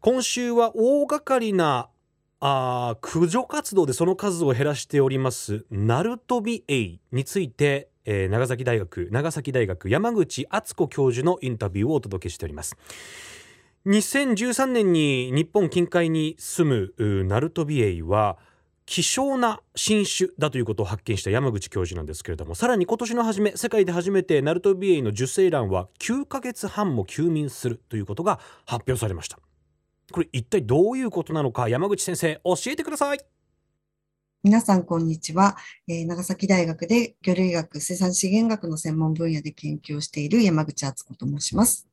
今週は大掛かりなあ駆除活動でその数を減らしておりますナルトビエイについてえー、長崎大学長崎大学山口敦子教授のインタビューをお届けしております。2013年に日本近海に住むナルトビエイは希少な新種だということを発見した山口教授なんですけれどもさらに今年の初め世界で初めてナルトビエイの受精卵は9ヶ月半も休眠するということが発表されました。これ一体どういうことなのか山口先生教えてください皆さん、こんにちは。えー、長崎大学で魚類学、水産資源学の専門分野で研究をしている山口敦子と申します。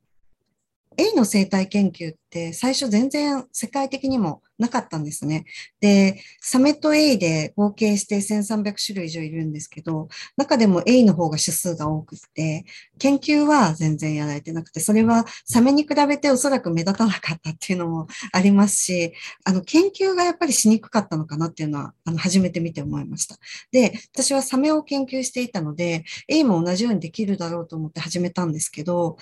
エイの生態研究って最初全然世界的にもなかったんですね。で、サメとエイで合計して1300種類以上いるんですけど、中でもエイの方が種数が多くて、研究は全然やられてなくて、それはサメに比べておそらく目立たなかったっていうのもありますし、あの、研究がやっぱりしにくかったのかなっていうのは、あの、初めて見て思いました。で、私はサメを研究していたので、エイも同じようにできるだろうと思って始めたんですけど、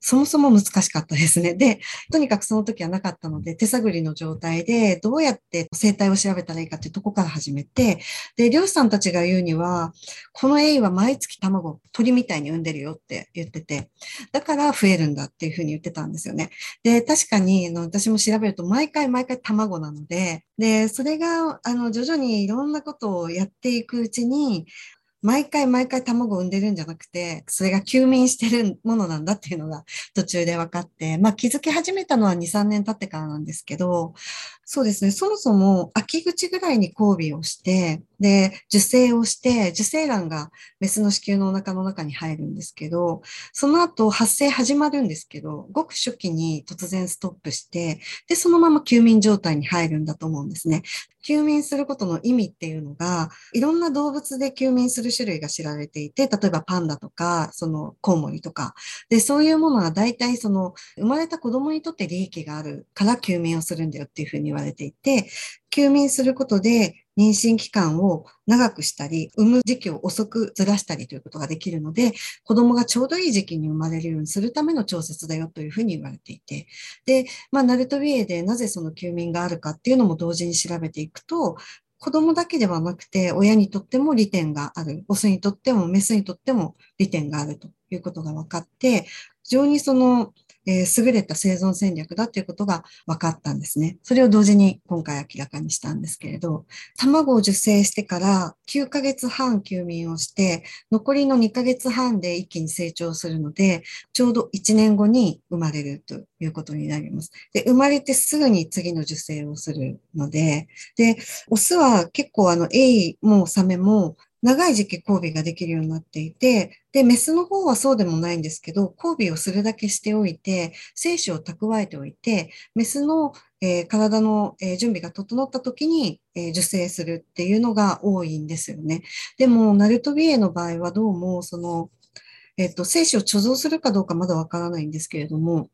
そもそも難しかったですね。で、とにかくその時はなかったので、手探りの状態で、どうやって生態を調べたらいいかっていうとこから始めて、で、漁師さんたちが言うには、このエイは毎月卵、鳥みたいに産んでるよって言ってて、だから増えるんだっていうふうに言ってたんですよね。で、確かに、あの私も調べると、毎回毎回卵なので、で、それが、あの、徐々にいろんなことをやっていくうちに、毎回毎回卵を産んでるんじゃなくて、それが休眠してるものなんだっていうのが途中で分かって、まあ気づき始めたのは2、3年経ってからなんですけど、そうですね、そもそも秋口ぐらいに交尾をして、で、受精をして、受精卵がメスの子宮のお腹の中に入るんですけど、その後発生始まるんですけど、ごく初期に突然ストップして、で、そのまま休眠状態に入るんだと思うんですね。休眠することの意味っていうのが、いろんな動物で休眠する種類が知られていて、例えばパンダとか、そのコウモリとか、で、そういうものは大体その、生まれた子供にとって利益があるから休眠をするんだよっていうふうに言われていて、休眠することで妊娠期間を長くしたり、産む時期を遅くずらしたりということができるので、子供がちょうどいい時期に生まれるようにするための調節だよというふうに言われていて、で、まあ、ナルトビエでなぜその休眠があるかっていうのも同時に調べていくと、子供だけではなくて、親にとっても利点がある。オスにとってもメスにとっても利点があるということが分かって、非常にそのえー、優れた生存戦略だということが分かったんですね。それを同時に今回明らかにしたんですけれど、卵を受精してから9ヶ月半休眠をして、残りの2ヶ月半で一気に成長するので、ちょうど1年後に生まれるということになります。で、生まれてすぐに次の受精をするので、で、オスは結構あの、エイもサメも長い時期交尾ができるようになっていて、で、メスの方はそうでもないんですけど、交尾をするだけしておいて、精子を蓄えておいて、メスの、えー、体の、えー、準備が整った時に、えー、受精するっていうのが多いんですよね。でも、ナルトビエの場合はどうも、その、えっ、と、精子を貯蔵するかどうかまだわからないんですけれども、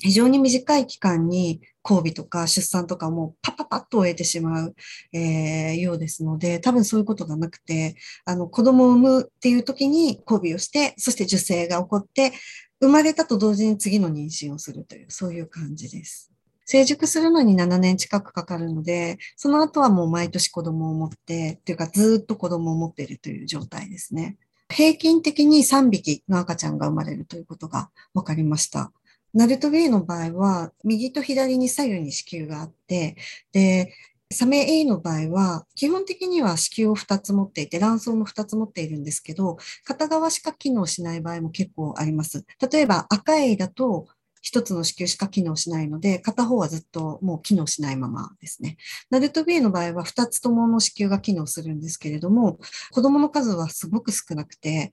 非常に短い期間に交尾とか出産とかもパパパッと終えてしまう、えー、ようですので、多分そういうことがなくて、あの子供を産むっていう時に交尾をして、そして受精が起こって、生まれたと同時に次の妊娠をするという、そういう感じです。成熟するのに7年近くかかるので、その後はもう毎年子供を持って、というかずっと子供を持っているという状態ですね。平均的に3匹の赤ちゃんが生まれるということが分かりました。ナルトウェイの場合は、右と左に左右に子宮があって、で、サメ A の場合は、基本的には子宮を2つ持っていて、卵巣も2つ持っているんですけど、片側しか機能しない場合も結構あります。例えば赤 A だと、一つの子宮しか機能しないので、片方はずっともう機能しないままですね。ナルトビエの場合は二つともの子宮が機能するんですけれども、子供の数はすごく少なくて、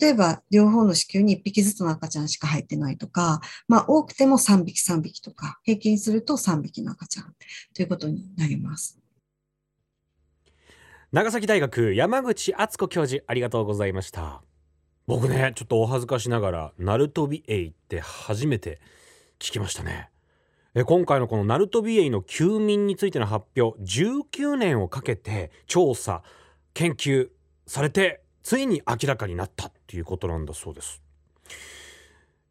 例えば両方の子宮に1匹ずつの赤ちゃんしか入ってないとか、まあ多くても3匹3匹とか、平均すると3匹の赤ちゃんということになります。長崎大学山口敦子教授ありがとうございました僕ねちょっとお恥ずかしながらナルトビエイって初めて聞きましたね。え今回のこのナルトビエイの休眠についての発表19年をかけて調査研究されてついに明らかになったっていうことなんだそうです。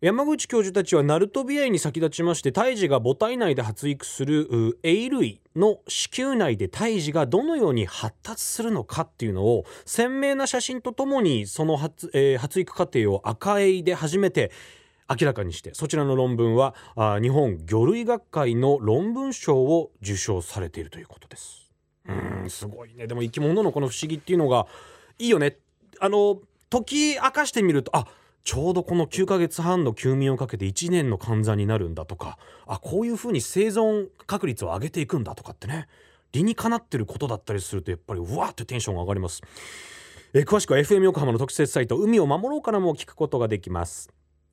山口教授たちはナルトビエイに先立ちまして胎児が母体内で発育するエ類の子宮内で胎児がどのように発達するのかっていうのを鮮明な写真とともにその発,、えー、発育過程を赤エイで初めて明らかにしてそちらの論文はあ日本魚類学会の論文賞を受賞されているということです。うんすごいねでも生き物のこの不思議っていうのがいいよね。あの時明かしてみるとあちょうどこの9ヶ月半の休眠をかけて1年の患者になるんだとかあこういうふうに生存確率を上げていくんだとかってね理にかなってることだったりするとやっぱりうわーってテンションが上がります。え詳しくは FM 横浜の特設サイト海を守ろうからも聞くことができます。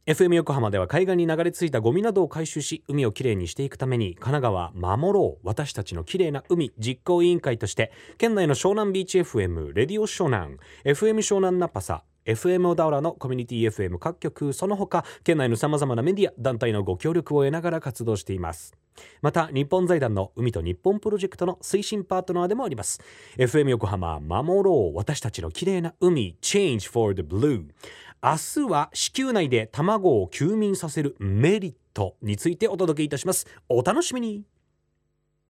FM 横浜では海岸に流れ着いたゴミなどを回収し海をきれいにしていくために神奈川守ろう私たちのきれいな海実行委員会として県内の湘南ビーチ FM レディオ湘南 FM 湘南ナパサ FM 小田原のコミュニティ FM 各局その他県内のさまざまなメディア団体のご協力を得ながら活動しています。また日本財団の海と日本プロジェクトの推進パートナーでもあります。FM 横浜守ろう私たちの綺麗な海 Change for the Blue 明日は子宮内で卵を休眠させるメリットについてお届けいたします。お楽しみに。